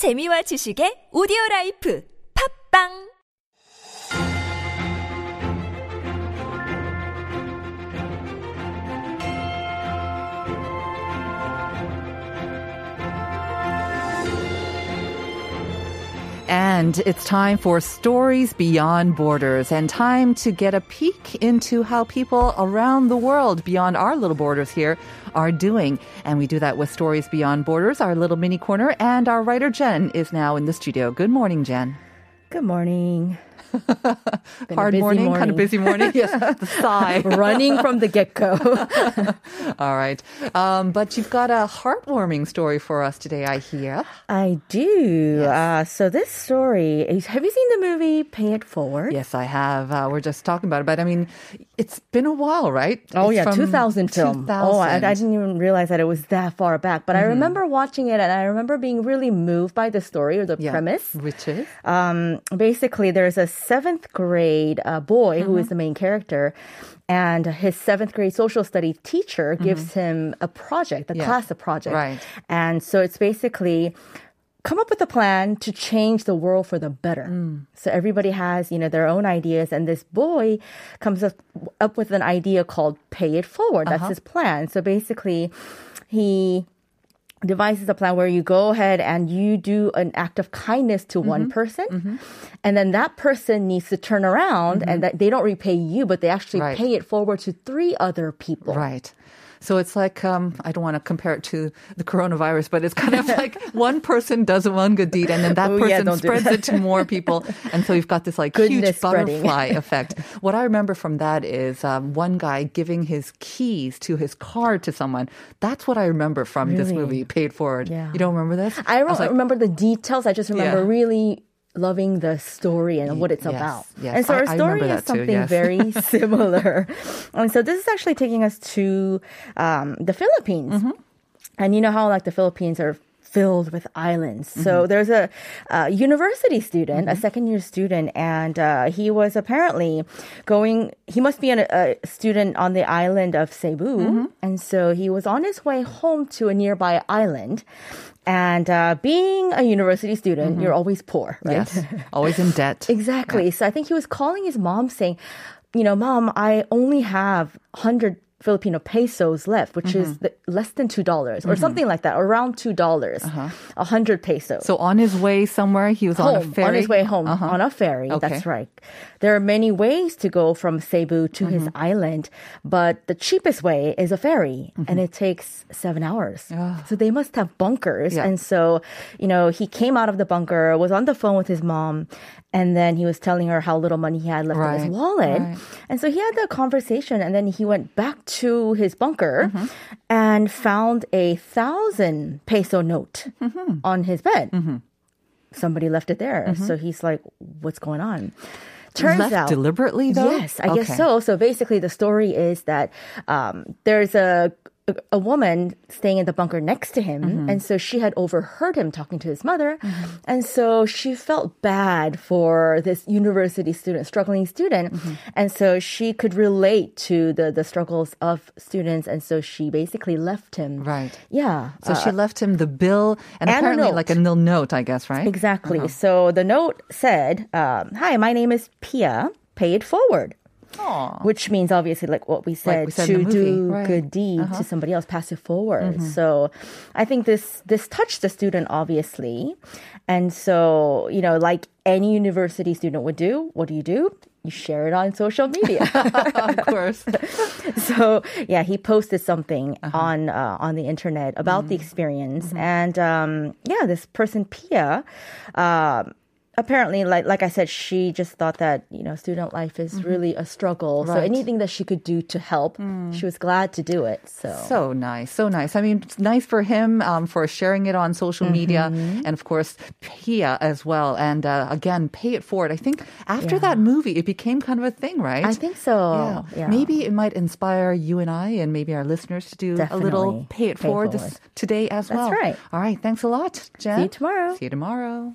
재미와 지식의 오디오 라이프. 팝빵 And it's time for Stories Beyond Borders and time to get a peek into how people around the world beyond our little borders here are doing. And we do that with Stories Beyond Borders, our little mini corner. And our writer Jen is now in the studio. Good morning, Jen. Good morning. Hard busy morning, kind of busy morning. yes, the sigh. Running from the get go. All right. Um, but you've got a heartwarming story for us today, I hear. I do. Uh, so this story is. Have you seen the movie Pay It Forward? Yes, I have. Uh, we're just talking about it. But I mean, it's been a while, right? Oh It's yeah, from 2000 film. 2000. Oh, I, I didn't even realize that it was that far back. But I remember watching it, and I remember being really moved by the story or the Yeah. premise. Which is? um, basically there's a seventh grade uh, boy who is the main character and his seventh grade social studies teacher gives him a project the Yeah. class a project Right. and so it's basically come up with a plan to change the world for the better. Mm. So everybody has you know their own ideas and this boy comes up, up with an idea called pay it forward. That's uh-huh. his plan. So basically he devises a plan where you go ahead and you do an act of kindness to one mm-hmm. person mm-hmm. and then that person needs to turn around and mm-hmm. that they don't repay you but they actually Right. pay it forward to three other people. Right. So it's like um, I don't want to compare it to the coronavirus, but it's kind of like one person does one good deed, and then that Oh, person don't spreads that. it to more people, and so you've got this like Goodness huge butterfly effect. What I remember from that is um, one guy giving his keys to his car to someone. That's what I remember from this movie, Pay It Forward. Yeah. You don't remember this? i don't like, remember the details i just remember Yeah. really loving the story and what it's Yes, about yes. and so our I story is too, something yes. very similar and so this is actually taking us to um, the philippines Mm-hmm. And you know how like the Philippines are filled with islands. So Mm-hmm. there's a, uh university student, a second year student, and uh, he was apparently going. He must be an, a student on the island of Cebu, Mm-hmm. and so he was on his way home to a nearby island. And uh, being a university student, you're always poor, right? yes, always in debt. Exactly. So I think he was calling his mom saying, you know, mom, I only have 100 Filipino pesos left, which is Mm-hmm. the, less than $2 or something like that, around $2, dollars a 100 pesos. Uh-huh. So on his way somewhere, he was on a ferry. on his way home, Uh-huh. on a ferry. Okay. That's right. There are many ways to go from Cebu to his Mm-hmm. island, but the cheapest way is a ferry, Mm-hmm. and it takes seven hours. So they must have bunkers. Yeah. And so, you know, he came out of the bunker, was on the phone with his mom, and then he was telling her how little money he had left in his wallet. right. And so he had the conversation, and then he went back to his bunker Mm-hmm. and found a thousand peso note Mm-hmm. on his bed somebody left it there. So he's like, what's going on? Turns Left out. deliberately, though? Yes, I guess so. So basically, the story is that um, there's a a woman staying in the bunker next to him, Mm-hmm. and so she had overheard him talking to his mother, and so she felt bad for this university student, struggling student, Mm-hmm. and so she could relate to the the struggles of students, and so she basically left him. Right. Yeah. So she left him the bill and, and apparently note. like a nil note, I guess, right? Exactly. Uh-huh. So the note said, um, "Hi, my name is Pia. Pay it forward." Aw. Which means obviously, like what we said, we said to do right. Uh-huh. good deed to somebody else, pass it forward. So, I think this this touched the student obviously, and so you know, like any university student would do, what do you do? You share it on social media. of course. so yeah, he posted something Uh-huh. on uh, on the internet about Mm-hmm. the experience, and um, yeah, this person Pia. Um, Apparently, like like I said, she just thought that you know student life is really a struggle. So Mm-hmm. Right. Mm. anything that she could do to help, she was glad to do it. So, So nice, so nice. I mean, it's nice for him um, for sharing it on social media, Mm-hmm. and of course, Pia as well. And uh, again, pay it forward. I think after that movie, it became kind of a thing, right? I think so. Yeah. Yeah. Maybe it might inspire you and I, and maybe our listeners to do a little pay it Pay forward, forward. this today as That's well. right. All right. Thanks a lot, Jen. See you tomorrow. See you tomorrow.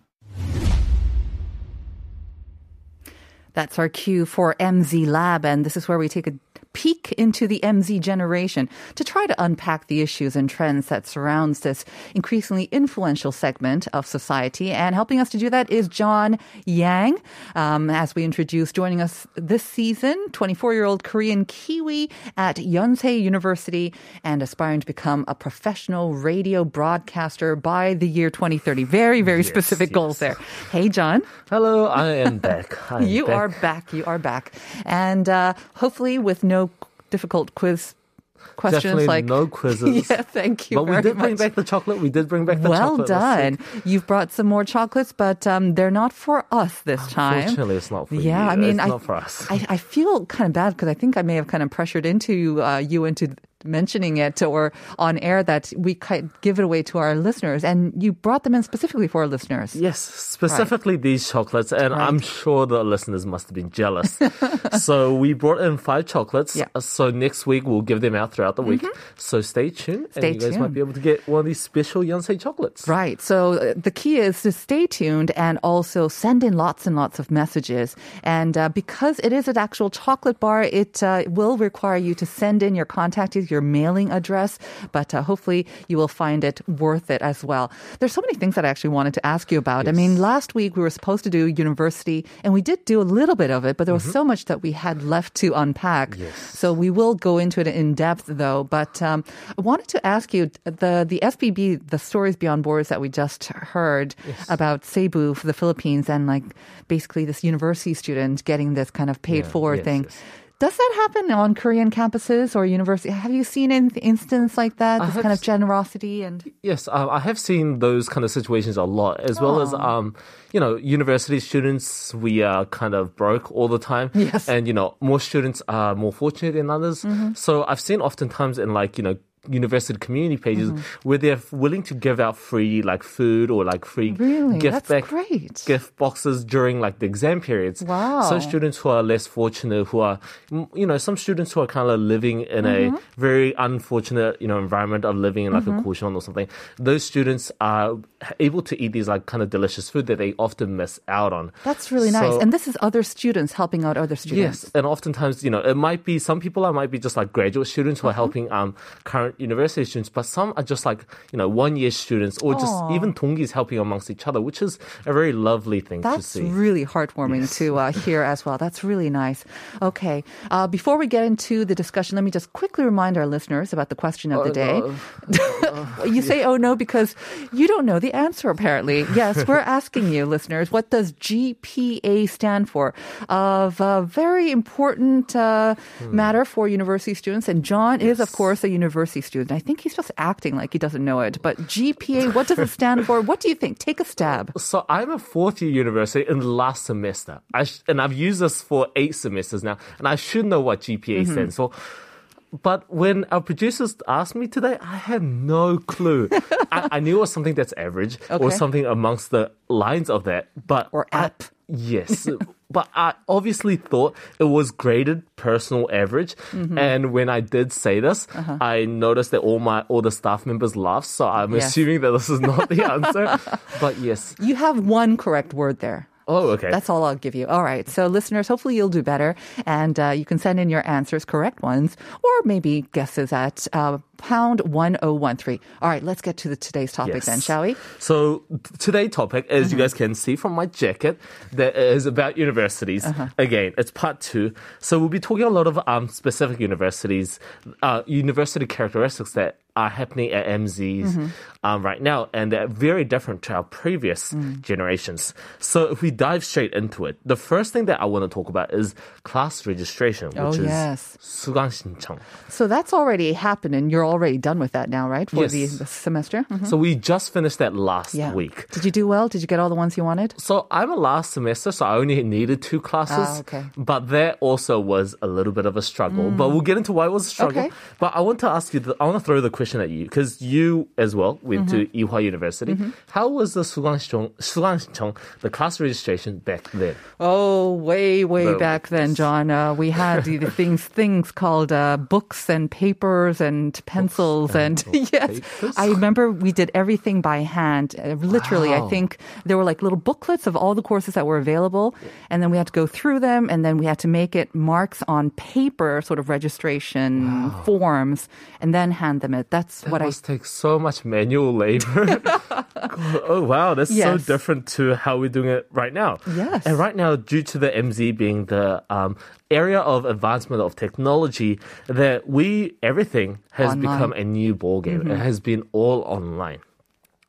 That's our cue for MZ Lab, and this is where we take a peek into the MZ generation to try to unpack the issues and trends that surrounds this increasingly influential segment of society. And helping us to do that is John Yang, um, as we introduce joining us this season, 24-year-old Korean Kiwi at Yonsei University and aspiring to become a professional radio broadcaster by the year 2030. Very, very specific goals there. Hey, John. Hello, I am back. I am You back. are back. You are back. And uh, hopefully with no difficult quiz questions Definitely like no quizzes. yeah, thank you. But we did bring back the chocolate. We did bring back the well chocolate. done. You've brought some more chocolates, but um, they're not for us this time. Unfortunately, it's not for you. Yeah, I mean, it's I, not for us. I, I feel kind of bad because I think I may have kind of pressured into uh, you into mentioning it or on air that we give it away to our listeners, and you brought them in specifically for our listeners. Yes, specifically these chocolates, and I'm sure the listeners must have been jealous. so we brought in five chocolates. Yeah. Mm-hmm. So next week we'll give them out throughout the week. So stay tuned, Stay and you guys might be able to get one of these special Yonsei chocolates. Right. So uh, the key is to stay tuned and also send in lots and lots of messages. And uh, because it is an actual chocolate bar, it uh, will require you to send in your contact details, your mailing address. But uh, hopefully you will find it worth it as well. There's so many things that I actually wanted to ask you about. I mean, last week we were supposed to do university, and we did do a little bit of it, but there was so much that we had left to unpack. Yes. So we will go into it in depth, though. But um, I wanted to ask you the the SBB, the stories beyond borders that we just heard about Cebu for the Philippines, and like basically this university student getting this kind of paid Yeah, forward yes, thing. yes. Does that happen on Korean campuses or university? Have you seen an instance like that? I This kind of generosity and Yes, um, I have seen those kind of situations a lot, as well as um, you know, university students. We are kind of broke all the time, Yes. and you know, more students are more fortunate than others. Mm-hmm. So I've seen oftentimes in like you know university community pages Mm-hmm. where they're willing to give out free like food or like free Really? gift That's back great. gift boxes during like the exam periods. Wow. So students who are less fortunate, who are you know some students who are kind of living in Mm-hmm. a very unfortunate you know environment of living in like a caution or something. Those students are able to eat these like kind of delicious food that they often miss out on. that's really nice. And this is other students helping out other students. Yes, and oftentimes, you know, it might be some people are might be just like graduate students who are Uh-huh. helping um current university students, but some are just like you know one year students or just even tongis helping amongst each other, which is a very lovely thing to That's see. really heartwarming to uh, hear as well. That's really nice. Okay. Uh, before we get into the discussion, let me just quickly remind our listeners about the question of the day. you say, oh no, because you don't know the answer, apparently. Yes, we're asking you, listeners, what does GPA stand for? Of a very important uh, matter for university students. And John is, of course, a university student. I think he's just acting like he doesn't know it. But GPA, what does it stand for? What do you think? Take a stab. So I'm a fourth year university in the last semester, I sh- and I've used this for eight semesters now, and I should know what GPA Mm-hmm. stands for. But when our producers asked me today, I had no clue. I, I knew it was something that's average or something amongst the lines of that, but Or I- app. yes, but I obviously thought it was graded personal average. Mm-hmm. And when I did say this, I noticed that all my all the staff members laughed. So I'm Uh-huh. Yes. assuming that this is not the answer. but yes, You have one correct word there. Oh, okay. That's all I'll give you. All right. So, listeners, hopefully you'll do better. And uh, you can send in your answers, correct ones, or maybe guesses at uh, pound 1013. All right. Let's get to the today's topic Yes. then, shall we? So today's topic, as Mm-hmm. you guys can see from my jacket, that is about universities. Uh-huh. Again, it's part two. So we'll be talking a lot of um, specific universities, uh, university characteristics that are happening at MZs Mm-hmm. um, right now, and they're very different to our previous Mm. generations. So if we dive straight into it, the first thing that I want to talk about is class registration, which Oh, is yes. 수강 신청. So, that's already happened, and you're already done with that now, right? For the, Yes. the semester? Mhm. So we just finished that last Yeah. week. Did you do well? Did you get all the ones you wanted? So I'm a last semester, so I only needed two classes. Ah, okay. But that also was a little bit of a struggle. But we'll get into why it was a struggle. Okay. But I want to ask you, the, I want to throw the question at you because you as well went mm-hmm. to Ewha University. Mm-hmm. How was the Sulanchong, Sulanchong, the class registration back then? Oh, way, way the, back then, John. Uh, we had the things things called uh, books and papers and pencils and, and yes, papers? I remember we did everything by hand. Uh, literally, wow. I think there were like little booklets of all the courses that were available, and then we had to go through them, and then we had to make it marks on paper, sort of registration wow. forms, and then hand them at that's That what I. must take so much manual labor. God, oh wow, that's so different to how we're doing it right now. Yes. And right now, due to the MZ being the um, area of advancement of technology, that we everything has Online. become a new ball game. Mm-hmm. It has been all online.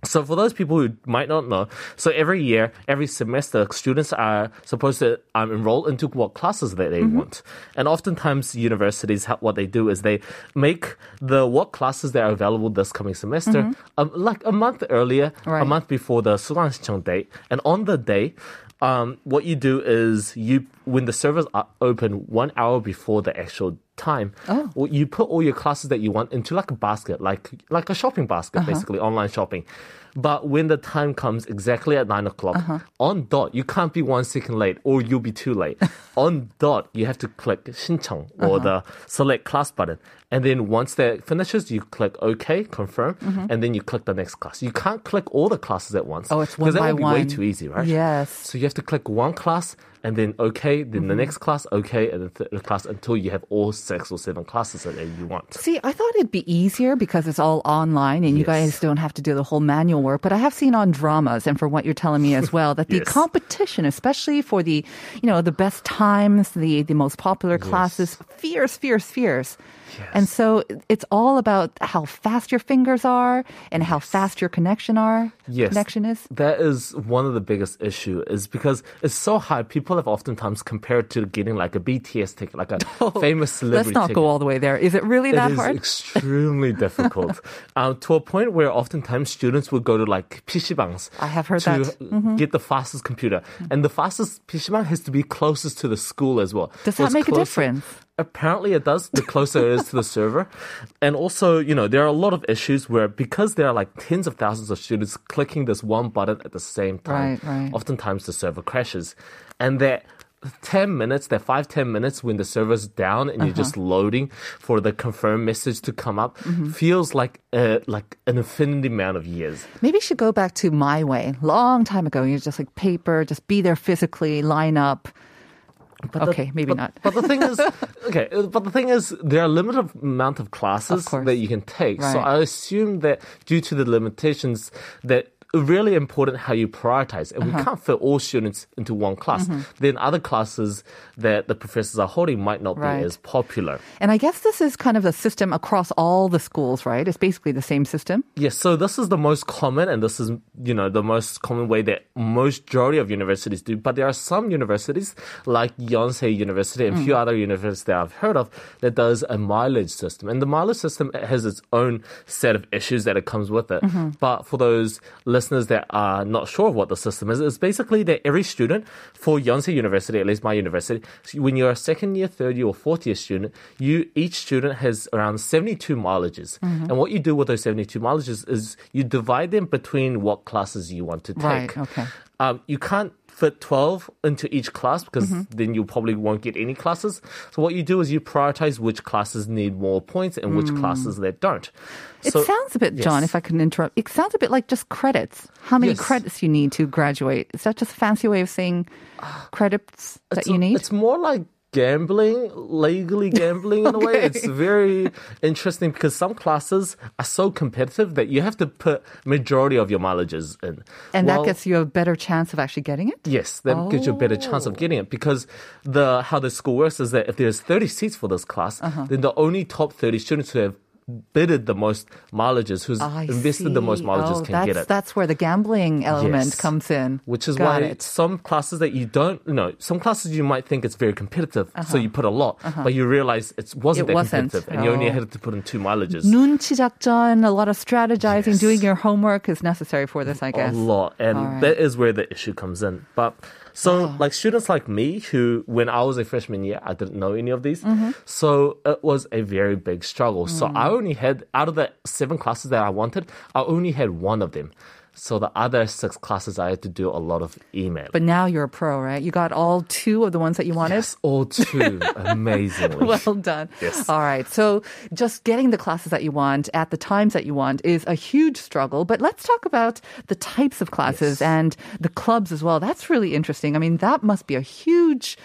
So for those people who might not know, so every year, every semester, students are supposed to um, enroll into what classes that they mm-hmm. want. And oftentimes universities, what they do is they make the what classes that are available this coming semester, mm-hmm. um, like a month earlier, right. a month before the Sulanxiong date. And on the day, um, what you do is you, when the servers are open one hour before the actual time, Oh. well, you put all your classes that you want into like a basket, like like a shopping basket, Uh-huh. basically online shopping. But when the time comes exactly at nine o'clock Uh-huh. on dot, you can't be one second late, or you'll be too late. on dot, you have to click 신청 or Uh-huh. the select class button, and then once that finishes, you click OK, confirm, and then you click the next class. You can't click all the classes at once. Mm-hmm. Oh, it's one because that by would be way too easy, right? Yes. So you have to click one class and then OK, then Mm-hmm. the next class OK, and the third class until you have all six or seven classes that you want. See, I thought it'd be easier because it's all online and you guys don't have to do the whole manual work. But I have seen on dramas and for what you're telling me as well that the Yes. competition, especially for the, you know, the best times, the the most popular classes, fierce, fierce, fierce. Yes. And so it's all about how fast your fingers are and how fast your connection are. Yes. Connection is. That is one of the biggest issue is because it's so hard. People have oftentimes compared to getting like a BTS ticket, like a famous celebrity. Let's not ticket. go all the way there. Is it really It that hard? It is extremely difficult. Um, to a point where oftentimes students would go to like PCbangs. I have heard to that. Mm-hmm. get the fastest computer. And the fastest PCbang has to be closest to the school as well. Does So that make a difference? Apparently it does, the closer it is to the server. And also, you know, there are a lot of issues where because there are like tens of thousands of students clicking this one button at the same time, Right, right. oftentimes the server crashes. And that 10 minutes, that five ten minutes when the server's down and you're Uh-huh. just loading for the confirm message to come up Mm-hmm. feels like a, like an infinity amount of years. Maybe you should go back to my way. Long time ago, you're just like paper, just be there physically, line up. the- okay, maybe but, not. But the thing is, okay, uh, but the thing is, there are a limited amount of classes Of that you can take. So I assume that due to the limitations, that really important how you prioritize, and Uh-huh. we can't fit all students into one class. Mm-hmm. Then other classes that the professors are holding might not Right. be as popular. And I guess this is kind of a system across all the schools, right? It's basically the same system. Yes, so this is the most common, and this is you know the most common way that most majority of universities do. But there are some universities like Yonsei University and a few other universities that I've heard of that does a mileage system, and the mileage system has its own set of issues that it comes with it. But for those listeners that are not sure of what the system is, it's basically that every student for Yonsei University, at least my university, when you're a second year, third year, or fourth year student, you each student has around 72 mileages. And what you do with those 72 mileages is you divide them between what classes you want to Right, take. okay. Um, you can't fit 12 into each class because Mm-hmm. then you probably won't get any classes. So what you do is you prioritize which classes need more points and which classes that don't. Mm. It So- sounds a bit, John, if I can interrupt, it sounds a bit like just credits. How many Yes. credits you need to graduate? Is that just a fancy way of saying credits that It's you need? It's more like gambling, legally gambling in a way. It's very interesting because some classes are so competitive that you have to put majority of your mileages in. and that gets you a better chance of actually getting it? Yes, that gives you a better chance of getting it because the how the school works is that if there's 30 seats for this class, Uh-huh. then the only top 30 students who have bidded the most mileages, who's I invested the most see. mileages, oh, can that's, get it. That's where the gambling element Yes. comes in. Which is Got why it. some classes that you don't, you know, some classes you might think it's very competitive, so you put a lot, but you realize it wasn't Uh-huh. It that wasn't. competitive, and you only Oh. had to put in two mileages. 눈치 작전, a lot of strategizing, Yes. doing your homework is necessary for this, I a guess. lot and All right. that is where the issue comes in but so like students like me who when i was a freshman year i didn't know any of these Mm-hmm. so it was a very big struggle so Mm. i only had out of the seven classes that i wanted i only had one of them so the other six classes i had to do a lot of email But now you're a pro, right? You got all two of the ones that you wanted? yes, all two amazingly well done. Yes. All right. So just getting the classes that you want at the times that you want is a huge struggle. But let's talk about the types of classes Yes. and the clubs as well. That's really interesting. I mean, that must be a huge,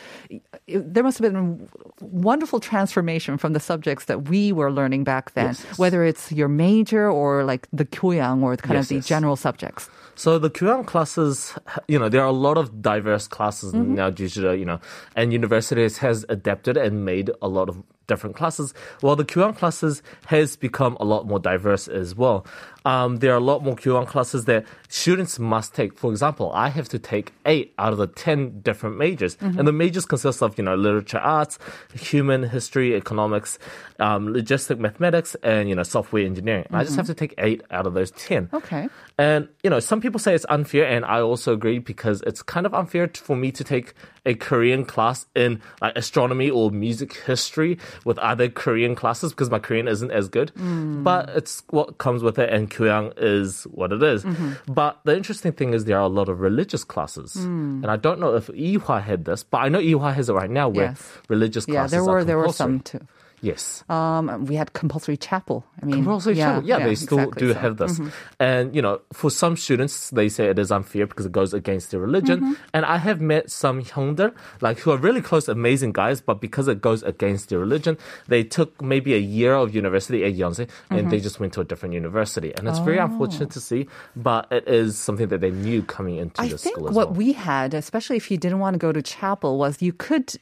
there must have been a wonderful transformation from the subjects that we were learning back then, Yes. whether it's your major or like the 교양 or kind of the general subjects. So the QM classes, you know, there are a lot of diverse classes Mm-hmm. now due to, you know, and universities has adapted and made a lot of different classes. While the QM classes has become a lot more diverse as well. Um, there are a lot more QM classes that students must take. For example, I have to take eight out of the 10 different majors. Mm-hmm. And the majors consist of, you know, literature arts, human history, economics, um, logistic mathematics, and, you know, software engineering. I just have to take eight out of those 10. Mm-hmm. Okay. And, you know, some people say it's unfair, and I also agree because it's kind of unfair for me to take a Korean class in like astronomy or music history with other Korean classes because my Korean isn't as good. Hmm. But it's what comes with it, and Kyung is what it is. Mm-hmm. But the interesting thing is there are a lot of religious classes. Hmm. And I don't know if Ewha had this, but I know Ewha has it right now where Yes. religious Yeah, classes there were there were some too. Yes. Um, we had compulsory chapel. I mean, Compulsory chapel. Yeah, they still exactly do so. have this. Mhm. And, you know, for some students, they say it is unfair because it goes against their religion. Mm-hmm. And I have met some hyungder, like who are really close, amazing guys, but because it goes against their religion, they took maybe a year of university at Yonsei and Mm-hmm. they just went to a different university. And it's Oh. very unfortunate to see, but it is something that they knew coming into I the think school as what well. we had, especially if you didn't want to go to chapel, was you could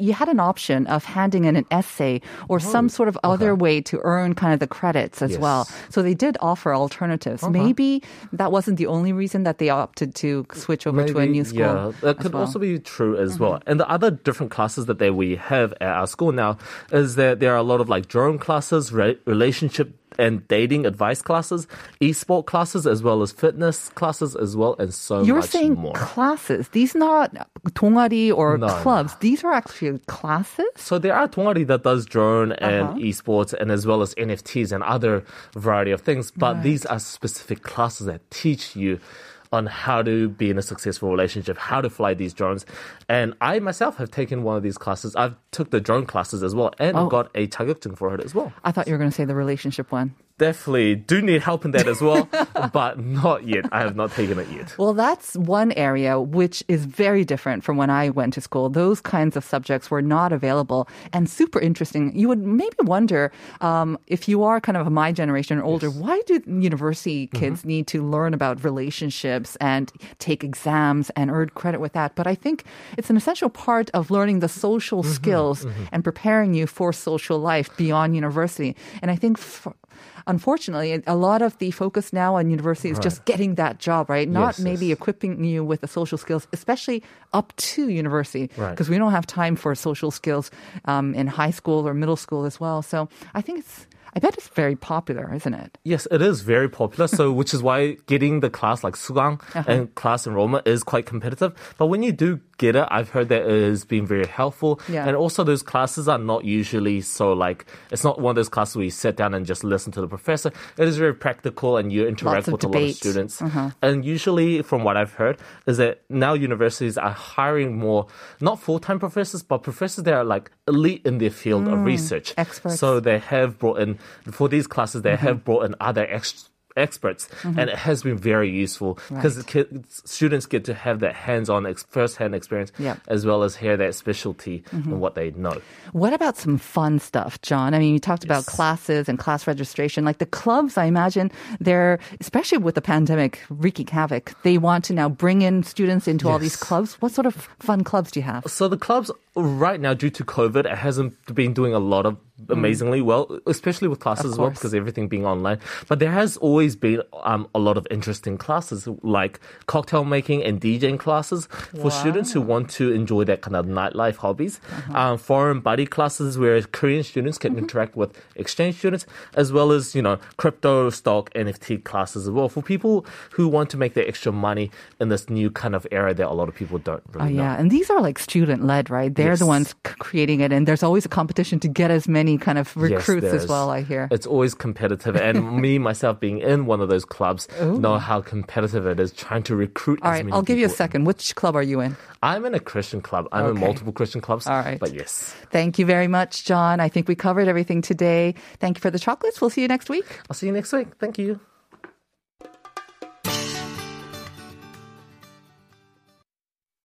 you had an option of handing in an essay or some oh, sort of other way to earn kind of the credits as Oh, Yes. well. So they did offer alternatives. Maybe that wasn't the only reason that they opted to switch over to a new school. Yeah, that could well. also be true as mm-hmm. well. And the other different classes that they, we have at our school now is that there are a lot of like drone classes, re- relationship and dating advice classes, e-sport classes, as well as fitness classes as well, and so You're much saying more. classes. These not 동아리 or No, clubs. These are actually classes. So there are Tongari that does drone and Uh-huh. esports and as well as NFTs and other variety of things. But these are specific classes that teach you on how to be in a successful relationship, how to fly these drones. And I myself have taken one of these classes. I've took the drone classes as well and oh. got a taguktung for it as well. I thought you were going to say the relationship one. Definitely do need help in that as well, but not yet. I have not taken it yet. Well, that's one area which is very different from when I went to school. Those kinds of subjects were not available and super interesting. You would maybe wonder um, if you are kind of my generation or older, why do university mm-hmm. kids need to learn about relationships and take exams and earn credit with that? But I think it's an essential part of learning the social mm-hmm. skills mm-hmm. and preparing you for social life beyond university. And I think. For, Unfortunately, a lot of the focus now on university is just getting that job, right? Not Yes, maybe yes. equipping you with the social skills, especially up to university, Right. because we don't have time for social skills um, in high school or middle school as well. So I think it's, I bet it's very popular, isn't it? Yes, it is very popular. So, which is why getting the class like sugang Uh-huh. and class enrollment is quite competitive. But when you do get it. I've heard that it has been very helpful. Yeah. And also those classes are not usually so like it's not one of those classes where you sit down and just listen to the professor. It is very practical and you interact with a lot of students. Uh-huh. And usually from what I've heard is that now universities are hiring more not full-time professors but professors that are like elite in their field of research. Mm, experts. Mm-hmm. So they have brought in for these classes they have brought in other ex- experts and it has been very useful because Right. students get to have that hands-on ex- first-hand experience Yep. Mm-hmm. as well as hear that specialty and what they know What about some fun stuff, John? I mean, you talked about classes and class registration. Like the clubs, I imagine they're, especially with the pandemic wreaking havoc, they want to now bring in students into all these clubs. What sort of fun clubs do you have? So the clubs right now, due to COVID, it hasn't been doing a lot of amazingly well, especially with classes Mm. As well because everything being online. But there has always been um, a lot of interesting classes like cocktail making and DJing classes for students who want to enjoy that kind of nightlife hobbies. Uh-huh. Um, foreign buddy classes where Korean students can Mm-hmm. interact with exchange students, as well as you know crypto, stock, NFT classes as well for people who want to make their extra money in this new kind of era that a lot of people don't Oh, really know. yeah. And these are like student led, right? They're the ones creating it. And there's always a competition to get as many kind of recruits Yes, as well. I hear. It's always competitive. And me, myself, being in one of those clubs, know how competitive it is trying to recruit All as right. many I'll give you a second. Which club are you in? I'm in a Christian club. I'm in multiple Christian clubs. All right. But yes. Thank you very much, John. I think we covered everything today. Thank you for the chocolates. We'll see you next week. I'll see you next week. Thank you.